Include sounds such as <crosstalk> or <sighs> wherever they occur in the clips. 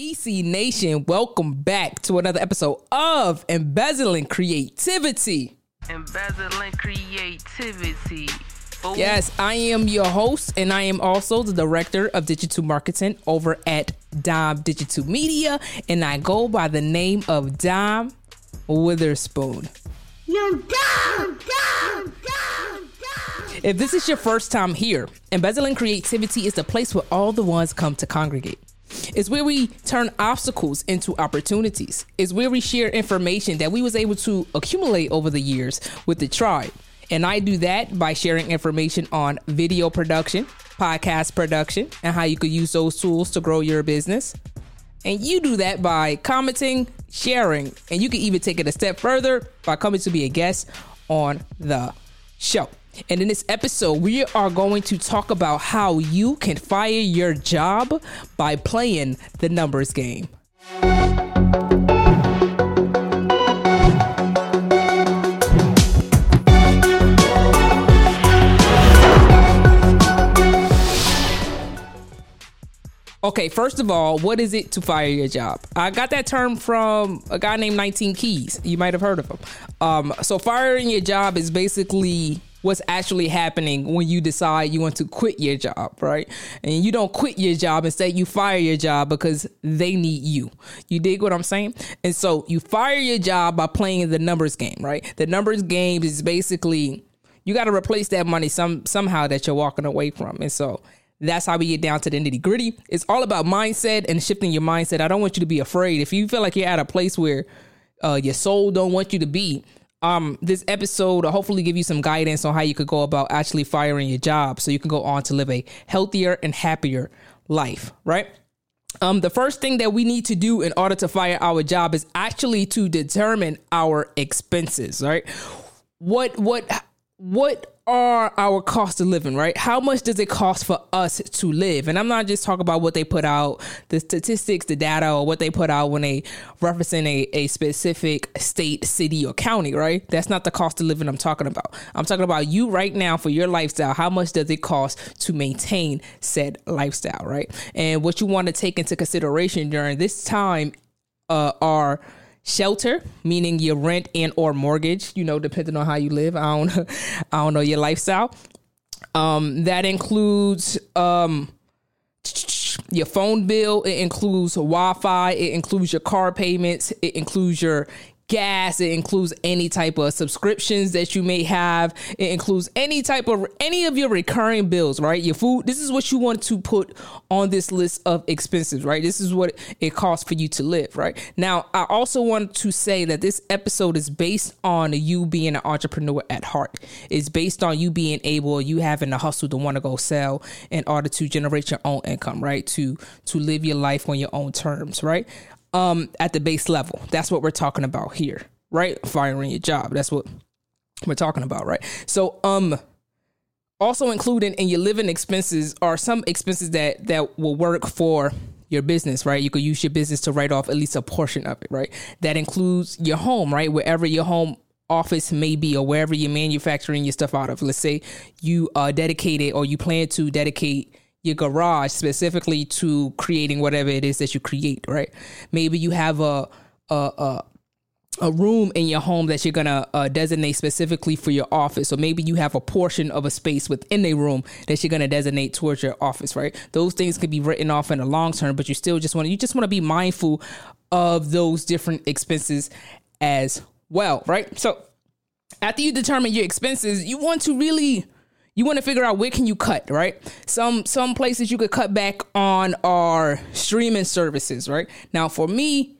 EC Nation, welcome back to another episode of Embezzling Creativity. Embezzling creativity. Fool. Yes, I am your host, and I am also the director of digital marketing over at Dime Digital Media, and I go by the name of Dime Witherspoon. You're dumb, dumb, dumb, dumb. If this is your first time here, Embezzling Creativity is the place where all the ones come to congregate. It's where we turn obstacles into opportunities. It's where we share information that we was able to accumulate over the years with the tribe. And I do that by sharing information on video production, podcast production, and how you could use those tools to grow your business. And you do that by commenting, sharing, and you can even take it a step further by coming to be a guest on the show. And in this episode, we are going to talk about how you can fire your job by playing the numbers game. Okay, first of all, what is it to fire your job? I got that term from a guy named 19 Keys. You might have heard of him. Um, so, firing your job is basically what's actually happening when you decide you want to quit your job, right? And you don't quit your job, instead, you fire your job because they need you. You dig what I'm saying? And so, you fire your job by playing the numbers game, right? The numbers game is basically you got to replace that money some somehow that you're walking away from. And so, that's how we get down to the nitty gritty. It's all about mindset and shifting your mindset. I don't want you to be afraid. If you feel like you're at a place where uh, your soul don't want you to be, um, this episode will hopefully give you some guidance on how you could go about actually firing your job so you can go on to live a healthier and happier life, right? Um, the first thing that we need to do in order to fire our job is actually to determine our expenses, right? What what what are our cost of living, right? How much does it cost for us to live? And I'm not just talking about what they put out, the statistics, the data, or what they put out when they referencing a, a specific state, city, or county, right? That's not the cost of living I'm talking about. I'm talking about you right now for your lifestyle. How much does it cost to maintain said lifestyle, right? And what you want to take into consideration during this time uh, are shelter meaning your rent and or mortgage you know depending on how you live. I don't <laughs> i don't know your lifestyle. Um that includes um your phone bill. It includes wi-fi. It includes your car payments. It includes your gas it includes any type of subscriptions that you may have. It includes any type of any of your recurring bills right? Your food this is what you want to put on this list of expenses right? This is what it costs for you to live right? Now i also want to say that this episode is based on you being an entrepreneur at heart. It's based on you being able you having the hustle to want to go sell in order to generate your own income right? To to live your life on your own terms right um at the base level. That's what we're talking about here, right? Firing your job. That's what we're talking about, right? So um also included in your living expenses are some expenses that that will work for your business, right? You could use your business to write off at least a portion of it, right? That includes your home, right? Wherever your home office may be or wherever you're manufacturing your stuff out of. Let's say you are dedicated or you plan to dedicate your garage specifically to creating whatever it is that you create, right? Maybe you have a a a, a room in your home that you're gonna uh, designate specifically for your office, or maybe you have a portion of a space within a room that you're gonna designate towards your office, right? Those things can be written off in the long term, but you still just want you just want to be mindful of those different expenses as well, right? So after you determine your expenses, you want to really you want to figure out where can you cut right? Some some places you could cut back on are streaming services right? Now for me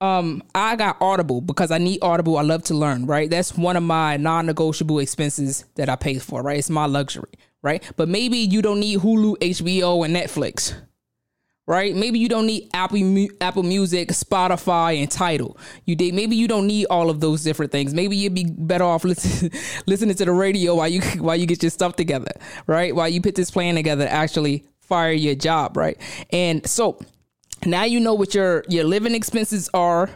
um i got audible because i need audible. I love to learn right? That's one of my non-negotiable expenses that i pay for right? It's my luxury right? But maybe you don't need hulu hbo and netflix right? Maybe you don't need Apple Apple Music, Spotify, and Tidal. You did. Maybe you don't need all of those different things. Maybe you'd be better off listen, <laughs> listening to the radio while you <laughs> while you get your stuff together, right? While you put this plan together, to actually fire your job, right? And so now you know what your your living expenses are.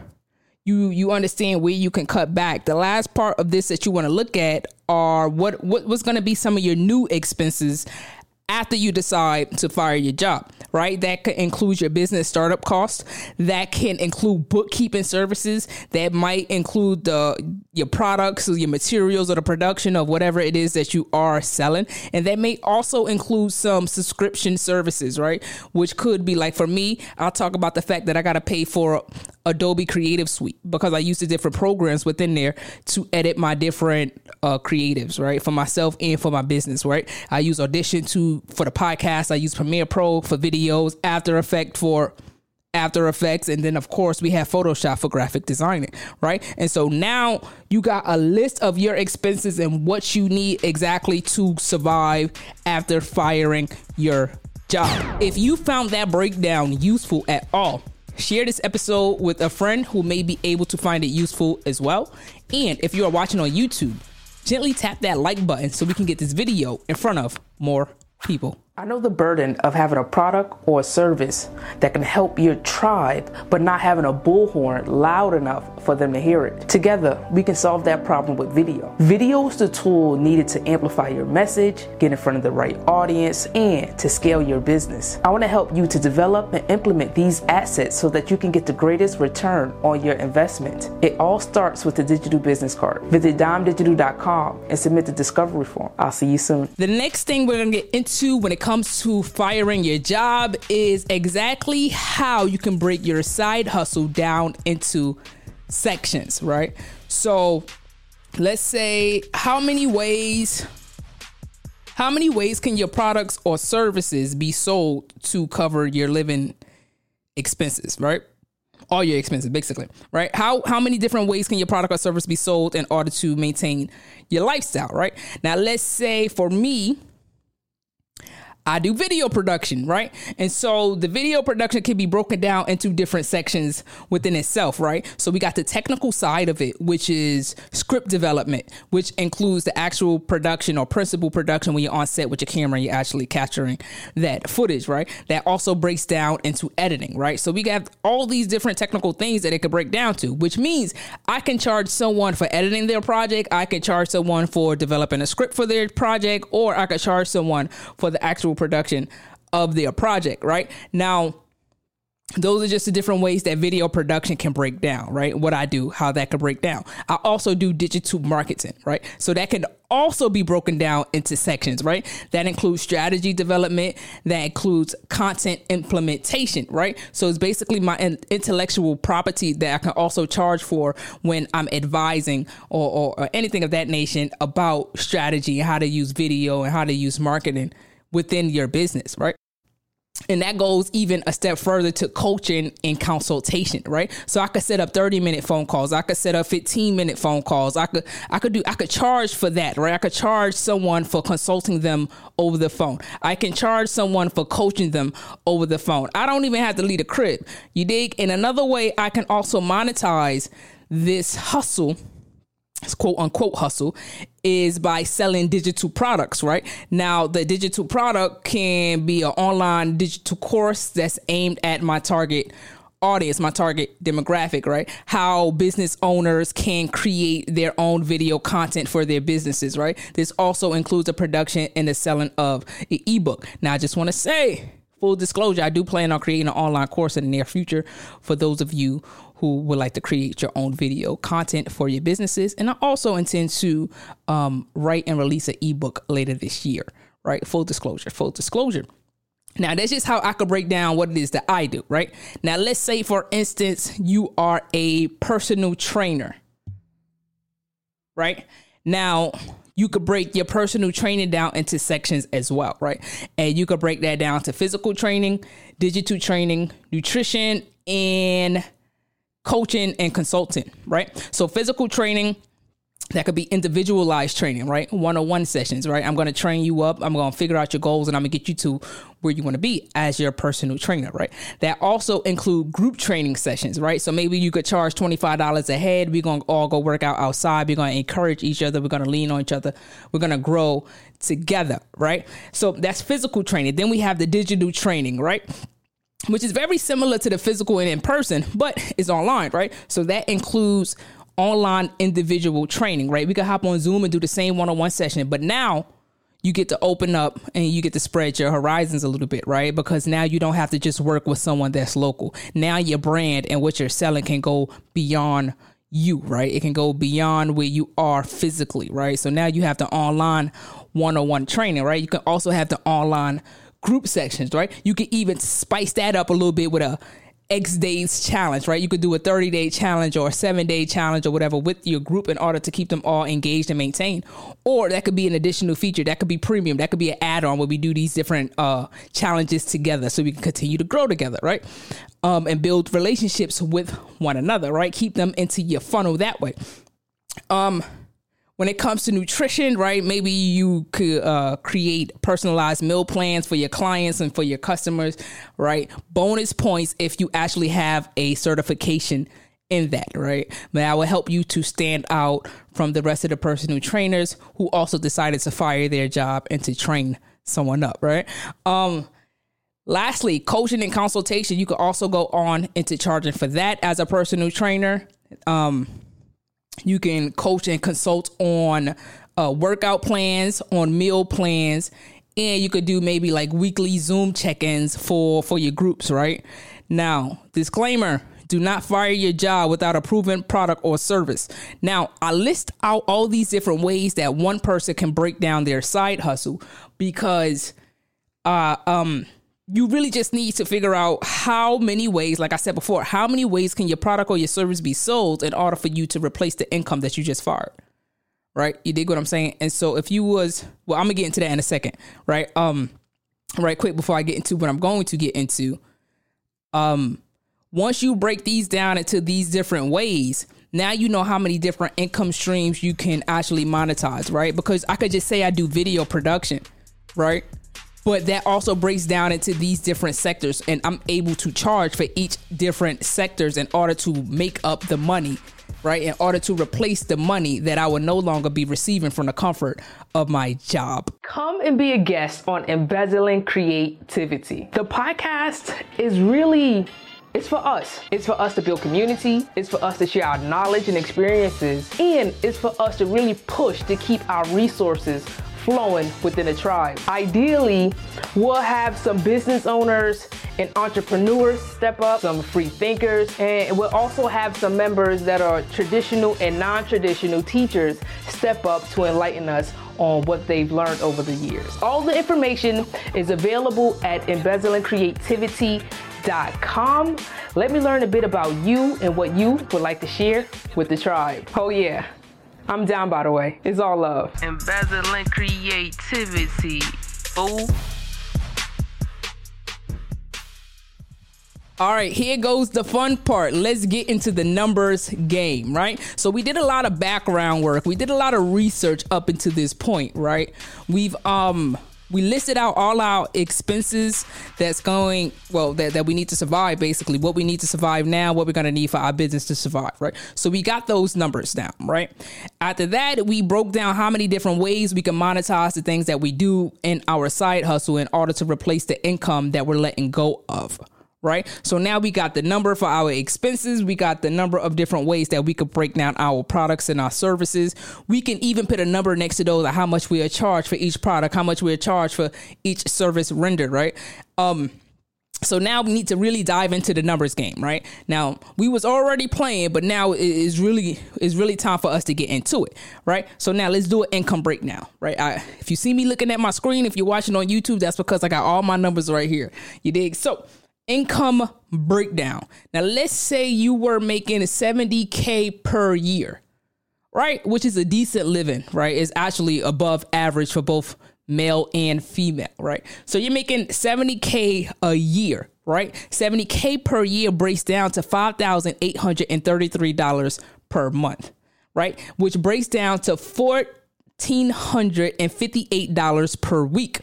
You you understand where you can cut back. The last part of this that you want to look at are what what what's going to be some of your new expenses after you decide to fire your job, right? That could include your business startup costs. That can include bookkeeping services. That might include the your products or your materials or the production of whatever it is that you are selling. And that may also include some subscription services, right? Which could be like for me, I'll talk about the fact that I got to pay for Adobe Creative Suite because I use the different programs within there to edit my different uh, creatives, right? For myself and for my business, right? I use Audition to for the podcast. I use Premiere Pro for videos, After Effect for after Effects, and then of course we have Photoshop for graphic designing, right? And so now you got a list of your expenses and what you need exactly to survive after firing your job. If you found that breakdown useful at all, share this episode with a friend who may be able to find it useful as well. And if you are watching on YouTube, gently tap that like button so we can get this video in front of more people. I know the burden of having a product or a service that can help your tribe, but not having a bullhorn loud enough for them to hear it. Together, we can solve that problem with video. Video is the tool needed to amplify your message, get in front of the right audience, and to scale your business. I want to help you to develop and implement these assets so that you can get the greatest return on your investment. It all starts with the digital business card. Visit dimedigital.com and submit the discovery form. I'll see you soon. The next thing we're going to get into when it comes to firing your job is exactly how you can break your side hustle down into sections, right? So let's say how many ways how many ways can your products or services be sold to cover your living expenses, right? All your expenses, basically, right? How how many different ways can your product or service be sold in order to maintain your lifestyle, right? Now, let's say for me, I do video production, right? And so the video production can be broken down into different sections within itself, right? So we got the technical side of it, which is script development, which includes the actual production or principal production when you're on set with your camera and you're actually capturing that footage, right? That also breaks down into editing, right? So we got all these different technical things that it could break down to, which means I can charge someone for editing their project, I can charge someone for developing a script for their project, or I could charge someone for the actual production of their project, right? Now, those are just the different ways that video production can break down, right? What I do, how that could break down. I also do digital marketing, right? So that can also be broken down into sections, right? That includes strategy development, that includes content implementation, right? So it's basically my intellectual property that I can also charge for when I'm advising or, or, or anything of that nation about strategy how to use video and how to use marketing within your business, right? And that goes even a step further to coaching and consultation, right? So I could set up 30 minute phone calls. I could set up 15 minute phone calls. I could I could do I could charge for that, right? I could charge someone for consulting them over the phone. I can charge someone for coaching them over the phone. I don't even have to lead a crib. You dig? And another way, I can also monetize this hustle quote unquote hustle is by selling digital products, right? Now, the digital product can be an online digital course that's aimed at my target audience, my target demographic, right? How business owners can create their own video content for their businesses, right? This also includes the production and the selling of an ebook. Now, I just want to say, full disclosure, I do plan on creating an online course in the near future for those of you who would like to create your own video content for your businesses. And I also intend to um, write and release an ebook later this year, right? Full disclosure, full disclosure. Now, that's just how I could break down what it is that I do, right? Now, let's say, for instance, you are a personal trainer, right? Now, you could break your personal training down into sections as well, right? And you could break that down to physical training, digital training, nutrition, and coaching and consulting, right? So physical training, that could be individualized training, right? One on one sessions, right? I'm going to train you up. I'm going to figure out your goals and I'm going to get you to where you want to be as your personal trainer, right? That also include group training sessions, right? So maybe you could charge $25 a head. We're going to all go work out outside. We're going to encourage each other. We're going to lean on each other. We're going to grow together, right? So that's physical training. Then we have the digital training, right? Which is very similar to the physical and in person, but it's online, right? So that includes online individual training, right? We could hop on Zoom and do the same one on one session, but now you get to open up and you get to spread your horizons a little bit, right? Because now you don't have to just work with someone that's local. Now your brand and what you're selling can go beyond you, right? It can go beyond where you are physically, right? So now you have the online one on one training, right? You can also have the online group sections, right? You could even spice that up a little bit with a X days challenge, right? You could do a 30 day challenge or a seven day challenge or whatever with your group in order to keep them all engaged and maintained. Or that could be an additional feature. That could be premium. That could be an add on where we do these different uh, challenges together so we can continue to grow together, right? Um, and build relationships with one another, right? Keep them into your funnel that way. Um, when it comes to nutrition, right? Maybe you could uh, create personalized meal plans for your clients and for your customers, right? Bonus points if you actually have a certification in that, right? That will help you to stand out from the rest of the personal trainers who also decided to fire their job and to train someone up, right? Um, lastly, coaching and consultation, you could also go on into charging for that as a personal trainer. Um, you can coach and consult on uh, workout plans, on meal plans, and you could do maybe like weekly Zoom check-ins for for your groups, right? Now, disclaimer, do not fire your job without a proven product or service. Now, I list out all these different ways that one person can break down their side hustle because uh um you really just need to figure out how many ways, like I said before, how many ways can your product or your service be sold in order for you to replace the income that you just fired. Right? You dig what I'm saying? And so if you was well, I'm gonna get into that in a second, right? Um right quick before I get into what I'm going to get into. Um once you break these down into these different ways, now you know how many different income streams you can actually monetize, right? Because I could just say I do video production, right? But that also breaks down into these different sectors and i'm able to charge for each different sectors in order to make up the money right in order to replace the money that i will no longer be receiving from the comfort of my job come and be a guest on embezzling creativity the podcast is really it's for us. It's for us to build community. It's for us to share our knowledge and experiences. And it's for us to really push to keep our resources flowing within a tribe. Ideally, we'll have some business owners and entrepreneurs step up, some free thinkers, and we'll also have some members that are traditional and non traditional teachers step up to enlighten us on what they've learned over the years. All the information is available at embezzlingcreativity.com. Let me learn a bit about you and what you would like to share with the tribe. Oh, yeah. I'm down, by the way. It's all love. Embezzling creativity. Fool. All right, here goes the fun part. Let's get into the numbers game, right? So we did a lot of background work. We did a lot of research up until this point, right? We've um we listed out all our expenses that's going well that, that we need to survive basically. What we need to survive now what we're going to need for our business to survive right? So we got those numbers down right? After that we broke down how many different ways we can monetize the things that we do in our side hustle in order to replace the income that we're letting go of right? So now we got the number for our expenses. We got the number of different ways that we could break down our products and our services. We can even put a number next to those of how much we are charged for each product, how much we are charged for each service rendered, right? Um, so now we need to really dive into the numbers game, right? Now we was already playing, but now it is really is really time for us to get into it, right? So now let's do an income breakdown, right? I, if you see me looking at my screen, if you're watching on YouTube, that's because I got all my numbers right here. You dig? So income breakdown. Now, let's say you were making 70K per year, right? Which is a decent living, right? Is actually above average for both male and female, right? So you're making 70K a year, right? 70K per year breaks down to $5,833 per month, right? Which breaks down to 4 $1,358 per week,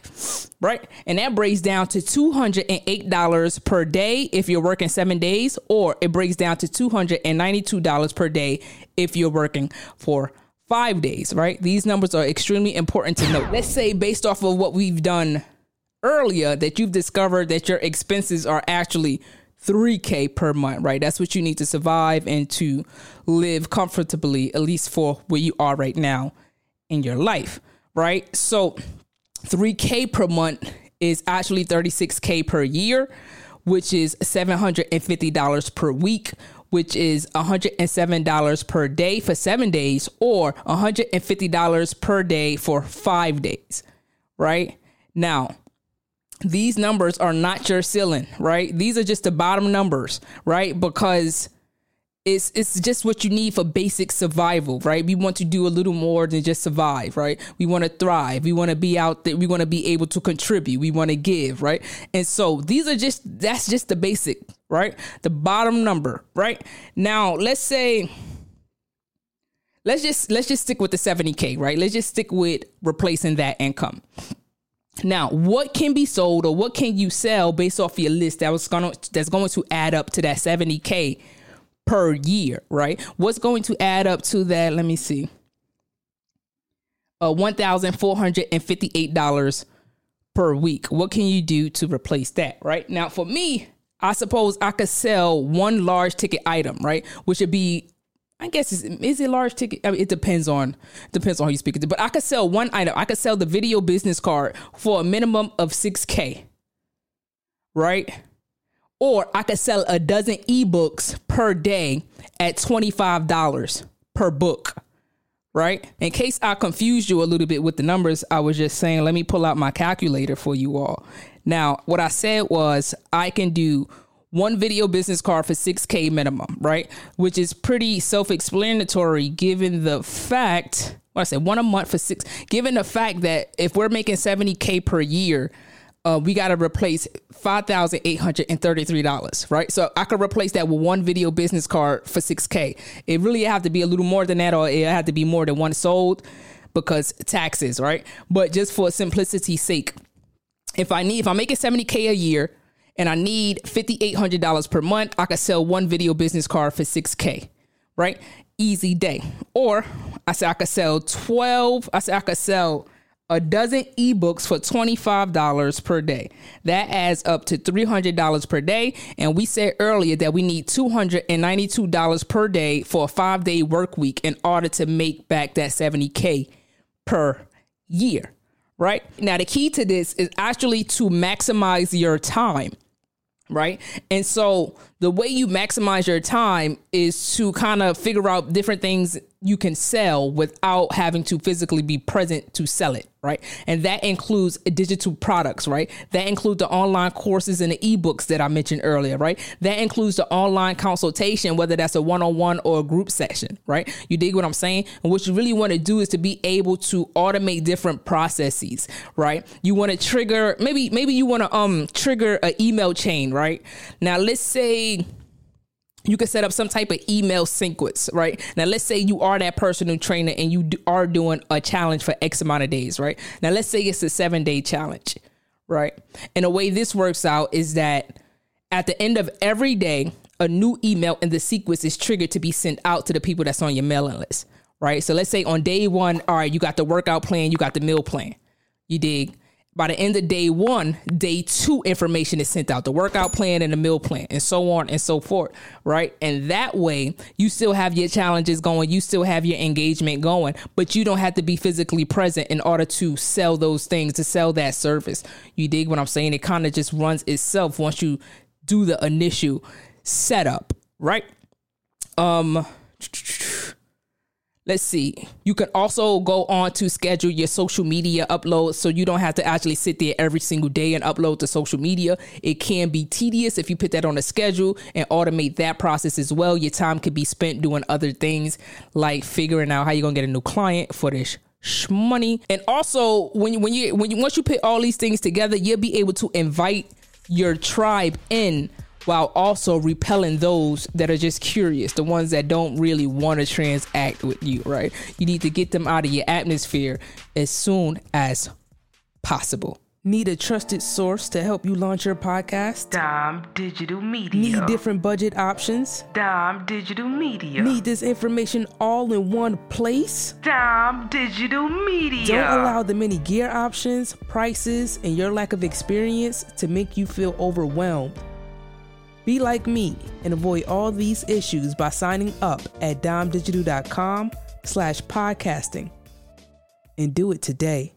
right? And that breaks down to $208 per day if you're working seven days, or it breaks down to $292 per day if you're working for five days, right? These numbers are extremely important to note. Let's say, based off of what we've done earlier, that you've discovered that your expenses are actually 3K per month, right? That's what you need to survive and to live comfortably, at least for where you are right now in your life, right? So 3K per month is actually 36K per year, which is $750 per week, which is $107 per day for seven days, or $150 per day for five days, right? Now, these numbers are not your ceiling, right? These are just the bottom numbers, right? Because it's it's just what you need for basic survival, right? We want to do a little more than just survive, right? We want to thrive. We want to be out there. We want to be able to contribute. We want to give, right? And so these are just that's just the basic, right? The bottom number, right? Now, let's say let's just let's just stick with the 70k, right? Let's just stick with replacing that income. Now, what can be sold or what can you sell based off your list that was going to that's going to add up to that 70k per year, right? What's going to add up to that? Let me see. Uh, $1,458 per week. What can you do to replace that, right? Now, for me, I suppose I could sell one large ticket item, right? Which would be, I guess, is, is it large ticket? I mean, it depends on depends on how you speak it. But I could sell one item. I could sell the video business card for a minimum of six k, right? Or I could sell a dozen ebooks per day at $25 per book, right? In case I confused you a little bit with the numbers, I was just saying, let me pull out my calculator for you all. Now, what I said was I can do one video business card for 6K minimum, right? Which is pretty self explanatory given the fact, what I said, one a month for six, given the fact that if we're making 70K per year, uh, we got to replace five thousand eight hundred and thirty three dollars, right? So I could replace that with one video business card for six k. It really have to be a little more than that, or it had to be more than one sold because taxes, right? But just for simplicity's sake, if I need, if I'm making seventy k a year and I need fifty eight hundred dollars per month, I could sell one video business card for six k, right? Easy day. Or I said I could sell twelve. I said I could sell a dozen ebooks for $25 per day. That adds up to $300 per day. And we said earlier that we need $292 per day for a five day work week in order to make back that 70K per year, right? Now, the key to this is actually to maximize your time, right? And so the way you maximize your time is to kind of figure out different things you can sell without having to physically be present to sell it, right? And that includes digital products, right? That includes the online courses and the ebooks that I mentioned earlier, right? That includes the online consultation, whether that's a one-on-one or a group session, right? You dig what I'm saying? And what you really want to do is to be able to automate different processes, right? You want to trigger maybe maybe you want to um trigger an email chain, right? Now let's say you can set up some type of email sequence, right? Now, let's say you are that personal trainer and you are doing a challenge for X amount of days, right? Now, let's say it's a seven day challenge, right? And the way this works out is that at the end of every day, a new email in the sequence is triggered to be sent out to the people that's on your mailing list, right? So let's say on day one, all right, you got the workout plan, you got the meal plan, you dig? By the end of day one, day two information is sent out the workout plan and the meal plan, and so on and so forth, right? And that way, you still have your challenges going, you still have your engagement going, but you don't have to be physically present in order to sell those things, to sell that service. You dig what I'm saying? It kind of just runs itself once you do the initial setup, right? Um, let's see. You can also go on to schedule your social media uploads so you don't have to actually sit there every single day and upload to social media. It can be tedious if you put that on a schedule and automate that process as well. Your time could be spent doing other things like figuring out how you're gonna get a new client for this money. And also when you when you when you once you put all these things together you'll be able to invite your tribe in while also repelling those that are just curious, the ones that don't really want to transact with you, right? You need to get them out of your atmosphere as soon as possible. Need a trusted source to help you launch your podcast? Dime Digital Media. Need different budget options? Dime Digital Media. Need this information all in one place? Dime Digital Media. Don't allow the many gear options, prices, and your lack of experience to make you feel overwhelmed. Be like me and avoid all these issues by signing up at dimedigital.com slash podcasting and do it today.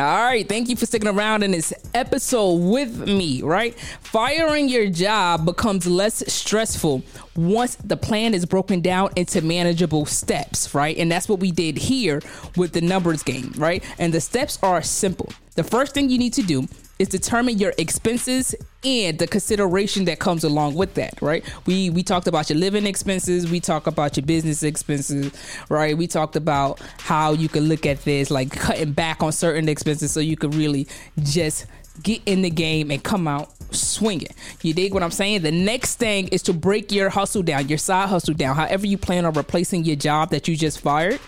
All right, thank you for sticking around in this episode with me, right? Firing your job becomes less stressful once the plan is broken down into manageable steps, right? And that's what we did here with the numbers game, right? And the steps are simple. The first thing you need to do is determine your expenses and the consideration that comes along with that, right? We we talked about your living expenses, we talk about your business expenses, right? We talked about how you can look at this like cutting back on certain expenses so you could really just get in the game and come out swinging. You dig what I'm saying? The next thing is to break your hustle down, your side hustle down. However you plan on replacing your job that you just fired,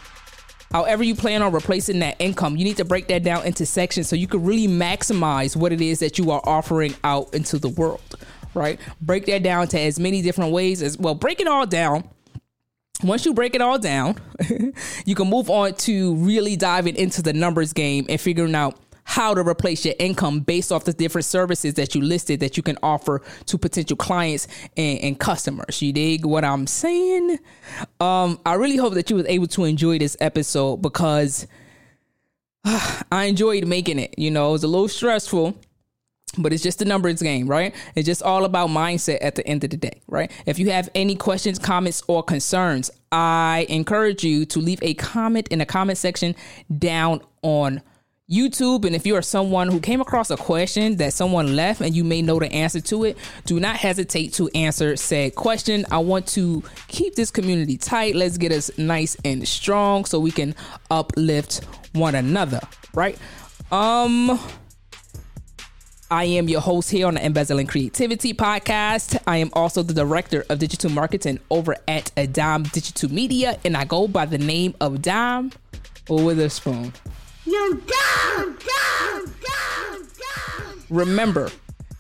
however you plan on replacing that income, you need to break that down into sections so you can really maximize what it is that you are offering out into the world, right? Break that down to as many different ways as well. Break it all down. Once you break it all down, <laughs> you can move on to really diving into the numbers game and figuring out how to replace your income based off the different services that you listed that you can offer to potential clients and, and customers. You dig what I'm saying? Um, I really hope that you was able to enjoy this episode because uh, <sighs> I enjoyed making it. You know, it was a little stressful but it's just a numbers game, right? It's just all about mindset at the end of the day, right? If you have any questions, comments, or concerns, I encourage you to leave a comment in the comment section down on YouTube. And if you are someone who came across a question that someone left and you may know the answer to it, do not hesitate to answer said question. I want to keep this community tight. Let's get us nice and strong so we can uplift one another, right? Um, I am your host here on the Embezzling Creativity podcast. I am also the director of digital marketing over at Dime Digital Media, and I go by the name of Dime Witherspoon. You dumb, dumb, dumb, dumb. Remember,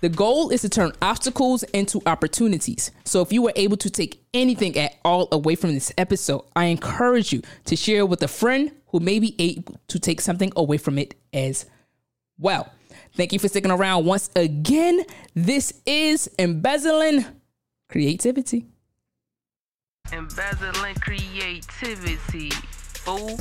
the goal is to turn obstacles into opportunities. So if you were able to take anything at all away from this episode, I encourage you to share with a friend who may be able to take something away from it as well. Thank you for sticking around once again. This is Embezzling Creativity. Embezzling creativity. Fool.